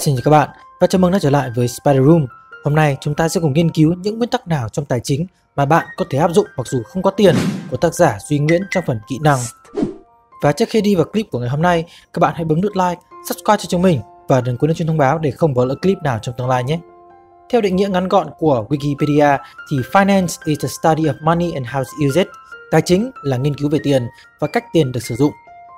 Xin chào các bạn và chào mừng đã trở lại với Spider Room. Hôm nay chúng ta sẽ cùng nghiên cứu những nguyên tắc nào trong tài chính mà bạn có thể áp dụng mặc dù không có tiền của tác giả Duy Nguyễn trong phần kỹ năng. Và trước khi đi vào clip của ngày hôm nay, các bạn hãy bấm nút like, subscribe cho chúng mình và đừng quên nhấn chuông thông báo để không bỏ lỡ clip nào trong tương lai nhé. Theo định nghĩa ngắn gọn của Wikipedia thì finance is the study of money and how to use it. Tài chính là nghiên cứu về tiền và cách tiền được sử dụng.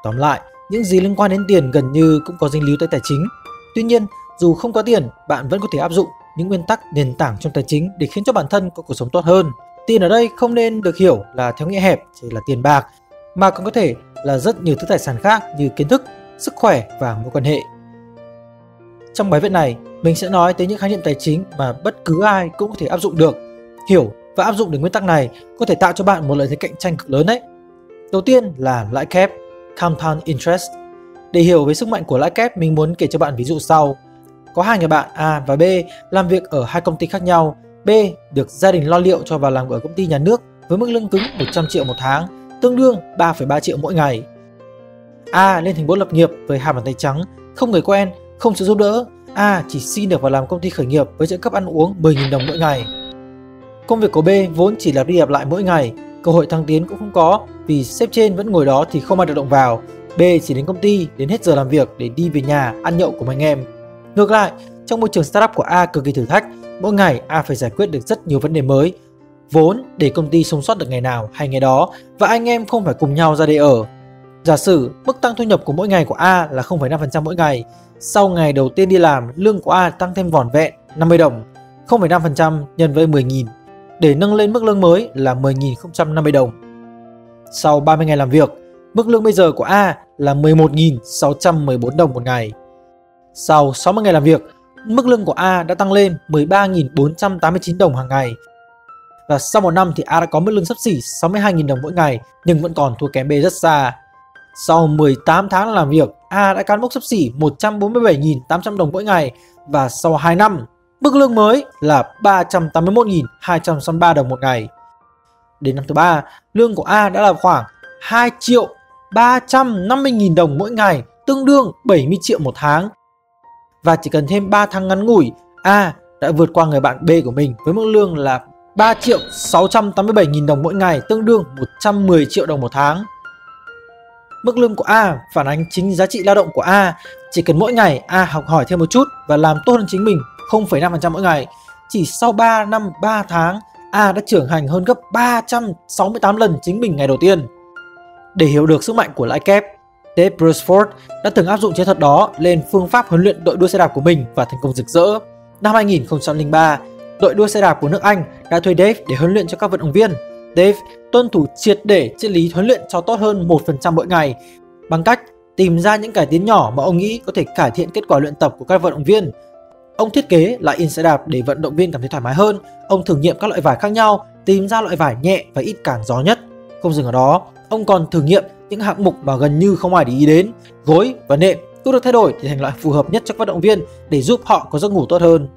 Tóm lại, những gì liên quan đến tiền gần như cũng có dính líu tới tài chính. Tuy nhiên, dù không có tiền, bạn vẫn có thể áp dụng những nguyên tắc nền tảng trong tài chính để khiến cho bản thân có cuộc sống tốt hơn. Tiền ở đây không nên được hiểu là theo nghĩa hẹp chỉ là tiền bạc, mà còn có thể là rất nhiều thứ tài sản khác như kiến thức, sức khỏe và mối quan hệ. Trong bài viết này, mình sẽ nói tới những khái niệm tài chính mà bất cứ ai cũng có thể áp dụng được. Hiểu và áp dụng được nguyên tắc này có thể tạo cho bạn một lợi thế cạnh tranh cực lớn đấy. Đầu tiên là lãi kép, compound interest. Để hiểu về sức mạnh của lãi kép, mình muốn kể cho bạn ví dụ sau. Có hai người bạn A và B làm việc ở hai công ty khác nhau. B được gia đình lo liệu cho vào làm ở công ty nhà nước với mức lương cứng 100 triệu một tháng, tương đương 3,3 triệu mỗi ngày. A lên thành phố lập nghiệp với hai bàn tay trắng, không người quen, không sự giúp đỡ. A chỉ xin được vào làm công ty khởi nghiệp với trợ cấp ăn uống 10.000 đồng mỗi ngày. Công việc của B vốn chỉ là đi lặp lại mỗi ngày, cơ hội thăng tiến cũng không có vì sếp trên vẫn ngồi đó thì không ai được động vào. B chỉ đến công ty đến hết giờ làm việc để đi về nhà ăn nhậu cùng anh em. Ngược lại, trong môi trường startup của A cực kỳ thử thách, mỗi ngày A phải giải quyết được rất nhiều vấn đề mới, vốn để công ty sống sót được ngày nào hay ngày đó và anh em không phải cùng nhau ra đây ở. Giả sử mức tăng thu nhập của mỗi ngày của A là 0,5% mỗi ngày, sau ngày đầu tiên đi làm, lương của A tăng thêm vỏn vẹn 50 đồng, 0,5% nhân với 10.000 để nâng lên mức lương mới là 10.050 đồng. Sau 30 ngày làm việc, mức lương bây giờ của A là 11.614 đồng một ngày. Sau 60 ngày làm việc, mức lương của A đã tăng lên 13.489 đồng hàng ngày. Và sau một năm thì A đã có mức lương sấp xỉ 62.000 đồng mỗi ngày nhưng vẫn còn thua kém B rất xa. Sau 18 tháng làm việc, A đã cán mốc sấp xỉ 147.800 đồng mỗi ngày và sau 2 năm, mức lương mới là 381.263 đồng một ngày. Đến năm thứ ba, lương của A đã là khoảng 2 triệu 350.000 đồng mỗi ngày, tương đương 70 triệu một tháng. Và chỉ cần thêm 3 tháng ngắn ngủi, A đã vượt qua người bạn B của mình với mức lương là 3 triệu 687.000 đồng mỗi ngày, tương đương 110 triệu đồng một tháng. Mức lương của A phản ánh chính giá trị lao động của A. Chỉ cần mỗi ngày A học hỏi thêm một chút và làm tốt hơn chính mình 0,5% mỗi ngày. Chỉ sau 3 năm 3 tháng, A đã trưởng thành hơn gấp 368 lần chính mình ngày đầu tiên. Để hiểu được sức mạnh của lãi kép, Dave Brusford đã từng áp dụng chiến thuật đó lên phương pháp huấn luyện đội đua xe đạp của mình và thành công rực rỡ. Năm 2003, đội đua xe đạp của nước Anh đã thuê Dave để huấn luyện cho các vận động viên. Dave tuân thủ triệt để triết lý huấn luyện cho tốt hơn 1% mỗi ngày bằng cách tìm ra những cải tiến nhỏ mà ông nghĩ có thể cải thiện kết quả luyện tập của các vận động viên. Ông thiết kế lại in xe đạp để vận động viên cảm thấy thoải mái hơn. Ông thử nghiệm các loại vải khác nhau, tìm ra loại vải nhẹ và ít cản gió nhất. Không dừng ở đó, ông còn thử nghiệm những hạng mục mà gần như không ai để ý đến. Gối và nệm cũng được thay đổi để thành loại phù hợp nhất cho vận động viên để giúp họ có giấc ngủ tốt hơn.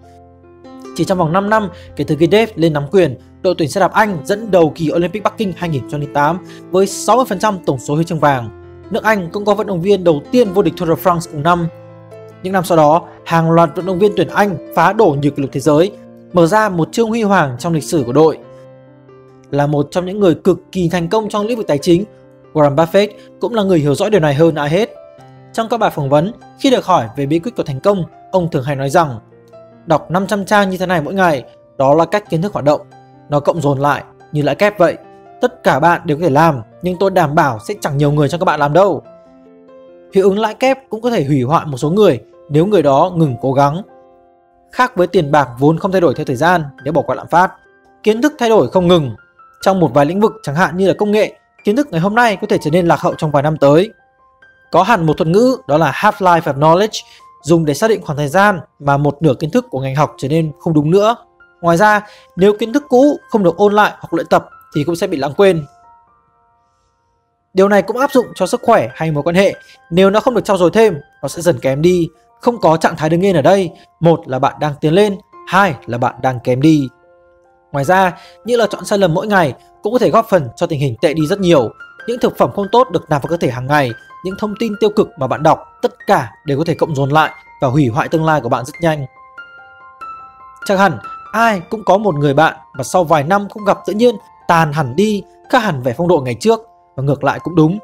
Chỉ trong vòng 5 năm kể từ khi Dave lên nắm quyền, đội tuyển xe đạp Anh dẫn đầu kỳ Olympic Bắc Kinh 2008 với 60% tổng số huy chương vàng. Nước Anh cũng có vận động viên đầu tiên vô địch Tour de France cùng năm. Những năm sau đó, hàng loạt vận động viên tuyển Anh phá đổ nhiều kỷ lục thế giới, mở ra một chương huy hoàng trong lịch sử của đội. Là một trong những người cực kỳ thành công trong lĩnh vực tài chính, Warren Buffett cũng là người hiểu rõ điều này hơn ai hết. Trong các bài phỏng vấn, khi được hỏi về bí quyết của thành công, ông thường hay nói rằng Đọc 500 trang như thế này mỗi ngày, đó là cách kiến thức hoạt động. Nó cộng dồn lại như lãi kép vậy. Tất cả bạn đều có thể làm, nhưng tôi đảm bảo sẽ chẳng nhiều người trong các bạn làm đâu. Hiệu ứng lãi kép cũng có thể hủy hoại một số người nếu người đó ngừng cố gắng. Khác với tiền bạc vốn không thay đổi theo thời gian nếu bỏ qua lạm phát, kiến thức thay đổi không ngừng. Trong một vài lĩnh vực chẳng hạn như là công nghệ, kiến thức ngày hôm nay có thể trở nên lạc hậu trong vài năm tới. Có hẳn một thuật ngữ đó là half-life of knowledge dùng để xác định khoảng thời gian mà một nửa kiến thức của ngành học trở nên không đúng nữa. Ngoài ra, nếu kiến thức cũ không được ôn lại hoặc luyện tập thì cũng sẽ bị lãng quên. Điều này cũng áp dụng cho sức khỏe hay mối quan hệ. Nếu nó không được trau dồi thêm, nó sẽ dần kém đi. Không có trạng thái đứng yên ở đây. Một là bạn đang tiến lên, hai là bạn đang kém đi. Ngoài ra, những lựa chọn sai lầm mỗi ngày cũng có thể góp phần cho tình hình tệ đi rất nhiều. Những thực phẩm không tốt được nạp vào cơ thể hàng ngày những thông tin tiêu cực mà bạn đọc tất cả đều có thể cộng dồn lại và hủy hoại tương lai của bạn rất nhanh. Chắc hẳn ai cũng có một người bạn mà sau vài năm không gặp tự nhiên tàn hẳn đi, khác hẳn vẻ phong độ ngày trước và ngược lại cũng đúng.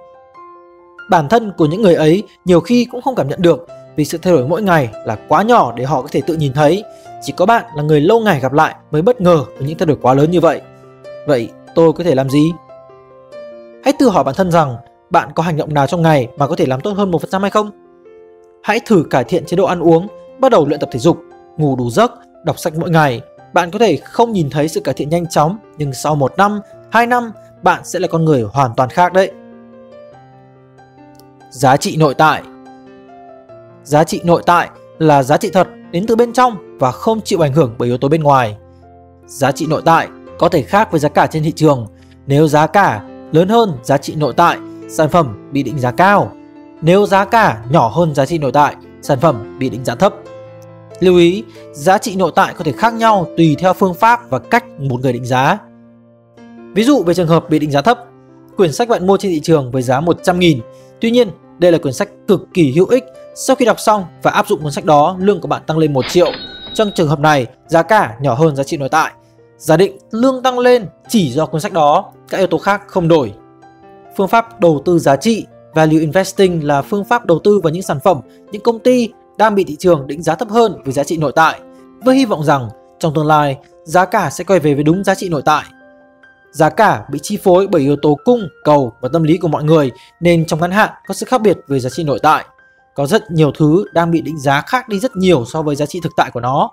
Bản thân của những người ấy nhiều khi cũng không cảm nhận được vì sự thay đổi mỗi ngày là quá nhỏ để họ có thể tự nhìn thấy. Chỉ có bạn là người lâu ngày gặp lại mới bất ngờ với những thay đổi quá lớn như vậy. Vậy tôi có thể làm gì? Hãy tự hỏi bản thân rằng bạn có hành động nào trong ngày mà có thể làm tốt hơn 1% hay không? Hãy thử cải thiện chế độ ăn uống, bắt đầu luyện tập thể dục, ngủ đủ giấc, đọc sách mỗi ngày. Bạn có thể không nhìn thấy sự cải thiện nhanh chóng, nhưng sau một năm, 2 năm, bạn sẽ là con người hoàn toàn khác đấy. Giá trị nội tại Giá trị nội tại là giá trị thật đến từ bên trong và không chịu ảnh hưởng bởi yếu tố bên ngoài. Giá trị nội tại có thể khác với giá cả trên thị trường. Nếu giá cả lớn hơn giá trị nội tại, sản phẩm bị định giá cao. Nếu giá cả nhỏ hơn giá trị nội tại, sản phẩm bị định giá thấp. Lưu ý, giá trị nội tại có thể khác nhau tùy theo phương pháp và cách một người định giá. Ví dụ về trường hợp bị định giá thấp, quyển sách bạn mua trên thị trường với giá 100.000. Tuy nhiên, đây là quyển sách cực kỳ hữu ích. Sau khi đọc xong và áp dụng cuốn sách đó, lương của bạn tăng lên 1 triệu. Trong trường hợp này, giá cả nhỏ hơn giá trị nội tại. Giả định lương tăng lên chỉ do cuốn sách đó, các yếu tố khác không đổi. Phương pháp đầu tư giá trị Value Investing là phương pháp đầu tư vào những sản phẩm, những công ty đang bị thị trường định giá thấp hơn với giá trị nội tại, với hy vọng rằng trong tương lai, giá cả sẽ quay về với đúng giá trị nội tại. Giá cả bị chi phối bởi yếu tố cung, cầu và tâm lý của mọi người nên trong ngắn hạn có sự khác biệt về giá trị nội tại. Có rất nhiều thứ đang bị định giá khác đi rất nhiều so với giá trị thực tại của nó.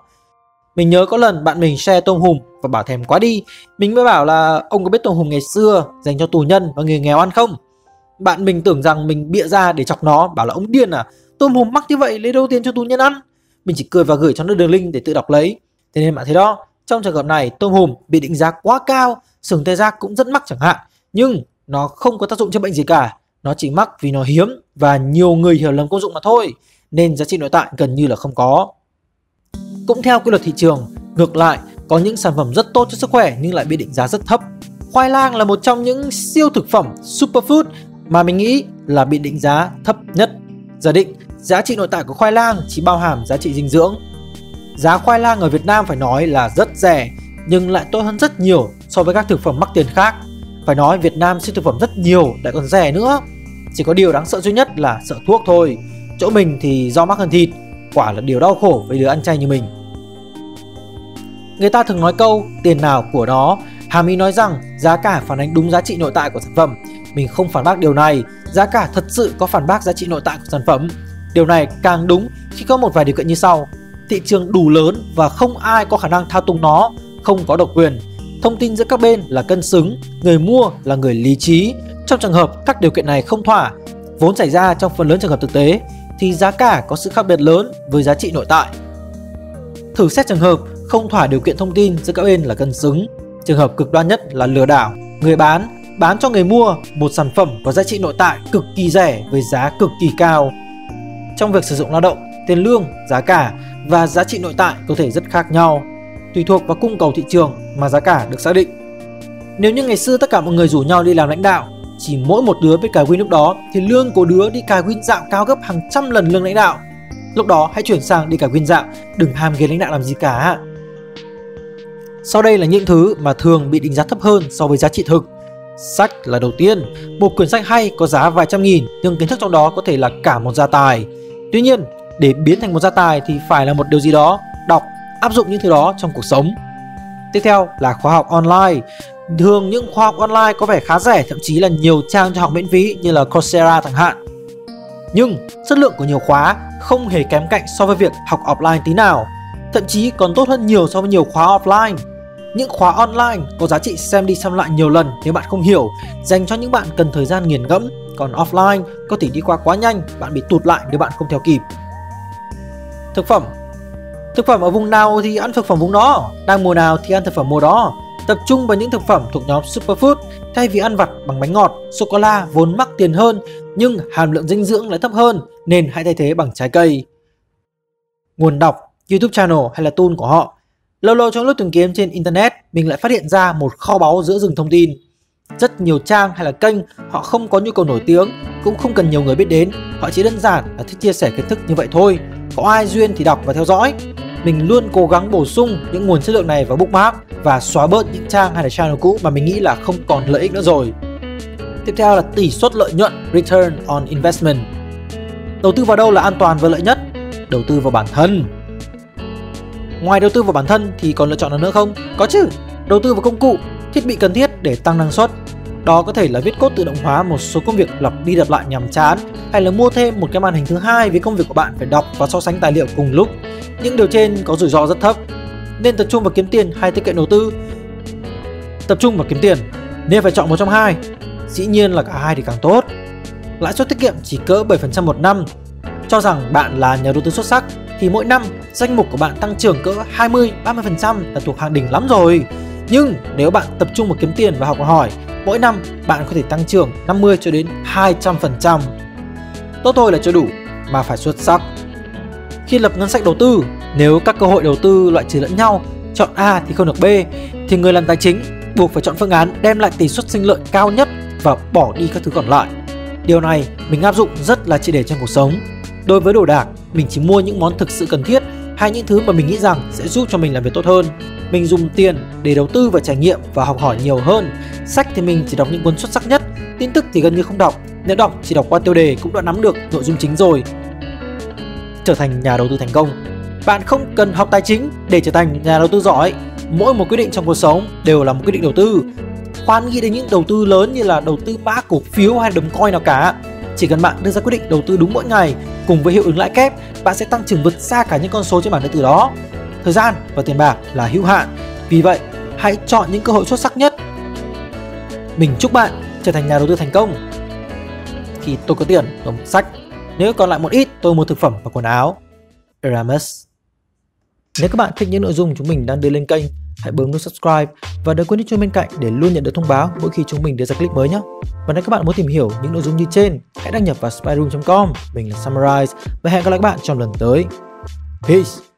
Mình nhớ có lần bạn mình share tôm hùm và bảo thèm quá đi. Mình mới bảo là ông có biết tôm hùm ngày xưa dành cho tù nhân và người nghèo ăn không? Bạn mình tưởng rằng mình bịa ra để chọc nó, bảo là ông điên à, tôm hùm mắc như vậy lấy đâu tiền cho tù nhân ăn? Mình chỉ cười và gửi cho nó đường link để tự đọc lấy. Thế nên bạn thấy đó, trong trường hợp này tôm hùm bị định giá quá cao, sừng tê giác cũng rất mắc chẳng hạn, nhưng nó không có tác dụng chữa bệnh gì cả. Nó chỉ mắc vì nó hiếm và nhiều người hiểu lầm công dụng mà thôi, nên giá trị nội tại gần như là không có. Cũng theo quy luật thị trường, ngược lại, có những sản phẩm rất tốt cho sức khỏe nhưng lại bị định giá rất thấp. Khoai lang là một trong những siêu thực phẩm superfood mà mình nghĩ là bị định giá thấp nhất. Giả định giá trị nội tại của khoai lang chỉ bao hàm giá trị dinh dưỡng. Giá khoai lang ở Việt Nam phải nói là rất rẻ nhưng lại tốt hơn rất nhiều so với các thực phẩm mắc tiền khác. Phải nói Việt Nam siêu thực phẩm rất nhiều lại còn rẻ nữa. Chỉ có điều đáng sợ duy nhất là sợ thuốc thôi. Chỗ mình thì do mắc hơn thịt, quả là điều đau khổ với đứa ăn chay như mình. Người ta thường nói câu tiền nào của nó, hàm ý nói rằng giá cả phản ánh đúng giá trị nội tại của sản phẩm. Mình không phản bác điều này, giá cả thật sự có phản bác giá trị nội tại của sản phẩm. Điều này càng đúng khi có một vài điều kiện như sau. Thị trường đủ lớn và không ai có khả năng thao túng nó, không có độc quyền. Thông tin giữa các bên là cân xứng, người mua là người lý trí. Trong trường hợp các điều kiện này không thỏa, vốn xảy ra trong phần lớn trường hợp thực tế, thì giá cả có sự khác biệt lớn với giá trị nội tại. Thử xét trường hợp không thỏa điều kiện thông tin giữa các bên là cân xứng. Trường hợp cực đoan nhất là lừa đảo. Người bán bán cho người mua một sản phẩm có giá trị nội tại cực kỳ rẻ với giá cực kỳ cao. Trong việc sử dụng lao động, tiền lương, giá cả và giá trị nội tại có thể rất khác nhau, tùy thuộc vào cung cầu thị trường mà giá cả được xác định. Nếu như ngày xưa tất cả mọi người rủ nhau đi làm lãnh đạo, chỉ mỗi một đứa biết cài win lúc đó thì lương của đứa đi cài win dạo cao gấp hàng trăm lần lương lãnh đạo. Lúc đó hãy chuyển sang đi cài win dạo, đừng ham ghế lãnh đạo làm gì cả. Sau đây là những thứ mà thường bị định giá thấp hơn so với giá trị thực. Sách là đầu tiên, một quyển sách hay có giá vài trăm nghìn nhưng kiến thức trong đó có thể là cả một gia tài. Tuy nhiên, để biến thành một gia tài thì phải là một điều gì đó, áp dụng những thứ đó trong cuộc sống. Tiếp theo là khóa học online. Thường những khóa học online có vẻ khá rẻ, thậm chí là nhiều trang cho học miễn phí như là Coursera chẳng hạn. Nhưng chất lượng của nhiều khóa không hề kém cạnh so với việc học offline tí nào, thậm chí còn tốt hơn nhiều so với nhiều khóa offline. Những khóa online có giá trị xem đi xem lại nhiều lần nếu bạn không hiểu, dành cho những bạn cần thời gian nghiền ngẫm, còn offline có thể đi qua quá nhanh, bạn bị tụt lại nếu bạn không theo kịp. Thực phẩm Thực phẩm ở vùng nào thì ăn thực phẩm vùng đó, đang mùa nào thì ăn thực phẩm mùa đó. Tập trung vào những thực phẩm thuộc nhóm superfood thay vì ăn vặt bằng bánh ngọt, sô cô la vốn mắc tiền hơn nhưng hàm lượng dinh dưỡng lại thấp hơn nên hãy thay thế bằng trái cây. Nguồn đọc, YouTube channel hay là tool của họ Lâu lâu trong lúc tìm kiếm trên Internet, mình lại phát hiện ra một kho báu giữa rừng thông tin. Rất nhiều trang hay là kênh họ không có nhu cầu nổi tiếng, cũng không cần nhiều người biết đến, họ chỉ đơn giản là thích chia sẻ kiến thức như vậy thôi. có ai duyên thì đọc và theo dõi. Mình luôn cố gắng bổ sung những nguồn chất lượng này vào bookmark và xóa bớt những trang hay là channel cũ mà mình nghĩ là không còn lợi ích nữa rồi. Tiếp theo là tỷ suất lợi nhuận Return on Investment. Đầu tư vào đâu là an toàn và lợi nhất? Đầu tư vào bản thân. Ngoài đầu tư vào bản thân thì còn lựa chọn nào nữa không? Có chứ. Đầu tư vào công cụ, thiết bị cần thiết để tăng năng suất. Đó có thể là viết code tự động hóa một số công việc lặp đi lặp lại nhàm chán hay là mua thêm một cái màn hình thứ hai với công việc của bạn phải đọc và so sánh tài liệu cùng lúc. Những điều trên có rủi ro rất thấp. Nên tập trung vào kiếm tiền hay tiết kiệm đầu tư? Tập trung vào kiếm tiền. Nên phải chọn một trong hai. Dĩ nhiên là cả hai thì càng tốt. Lãi suất tiết kiệm chỉ cỡ 7% một năm. Cho rằng bạn là nhà đầu tư xuất sắc thì mỗi năm danh mục của bạn tăng trưởng cỡ 20-30% là thuộc hàng đỉnh lắm rồi. Nhưng nếu bạn tập trung vào kiếm tiền và học hỏi, mỗi năm bạn có thể tăng trưởng 50 cho đến 200%. Tốt thôi là chưa đủ, mà phải xuất sắc. Khi lập ngân sách đầu tư, nếu các cơ hội đầu tư loại trừ lẫn nhau, chọn A thì không được B, thì người làm tài chính buộc phải chọn phương án đem lại tỷ suất sinh lợi cao nhất và bỏ đi các thứ còn lại. Điều này mình áp dụng rất là triệt để trong cuộc sống. Đối với đồ đạc, mình chỉ mua những món thực sự cần thiết hay những thứ mà mình nghĩ rằng sẽ giúp cho mình làm việc tốt hơn. Mình dùng tiền để đầu tư và trải nghiệm và học hỏi nhiều hơn. Sách thì mình chỉ đọc những cuốn xuất sắc nhất, tin tức thì gần như không đọc. Nếu đọc chỉ đọc qua tiêu đề cũng đã nắm được nội dung chính rồi. Trở thành nhà đầu tư thành công Bạn không cần học tài chính để trở thành nhà đầu tư giỏi. Mỗi một quyết định trong cuộc sống đều là một quyết định đầu tư. Khoan nghĩ đến những đầu tư lớn như là đầu tư mã cổ phiếu hay đồng coin nào cả chỉ cần bạn đưa ra quyết định đầu tư đúng mỗi ngày cùng với hiệu ứng lãi kép, bạn sẽ tăng trưởng vượt xa cả những con số trên bảng điện tử đó. Thời gian và tiền bạc là hữu hạn, vì vậy hãy chọn những cơ hội xuất sắc nhất. Mình chúc bạn trở thành nhà đầu tư thành công. Khi tôi có tiền, tôi sách. Nếu còn lại một ít, tôi mua thực phẩm và quần áo. Eramus Nếu các bạn thích những nội dung chúng mình đang đưa lên kênh, hãy bấm nút subscribe và đừng quên nút chuông bên cạnh để luôn nhận được thông báo mỗi khi chúng mình đưa ra clip mới nhé. Và nếu các bạn muốn tìm hiểu những nội dung như trên, hãy đăng nhập vào spyroom.com. Mình là Summarize và hẹn gặp lại các bạn trong lần tới. Peace!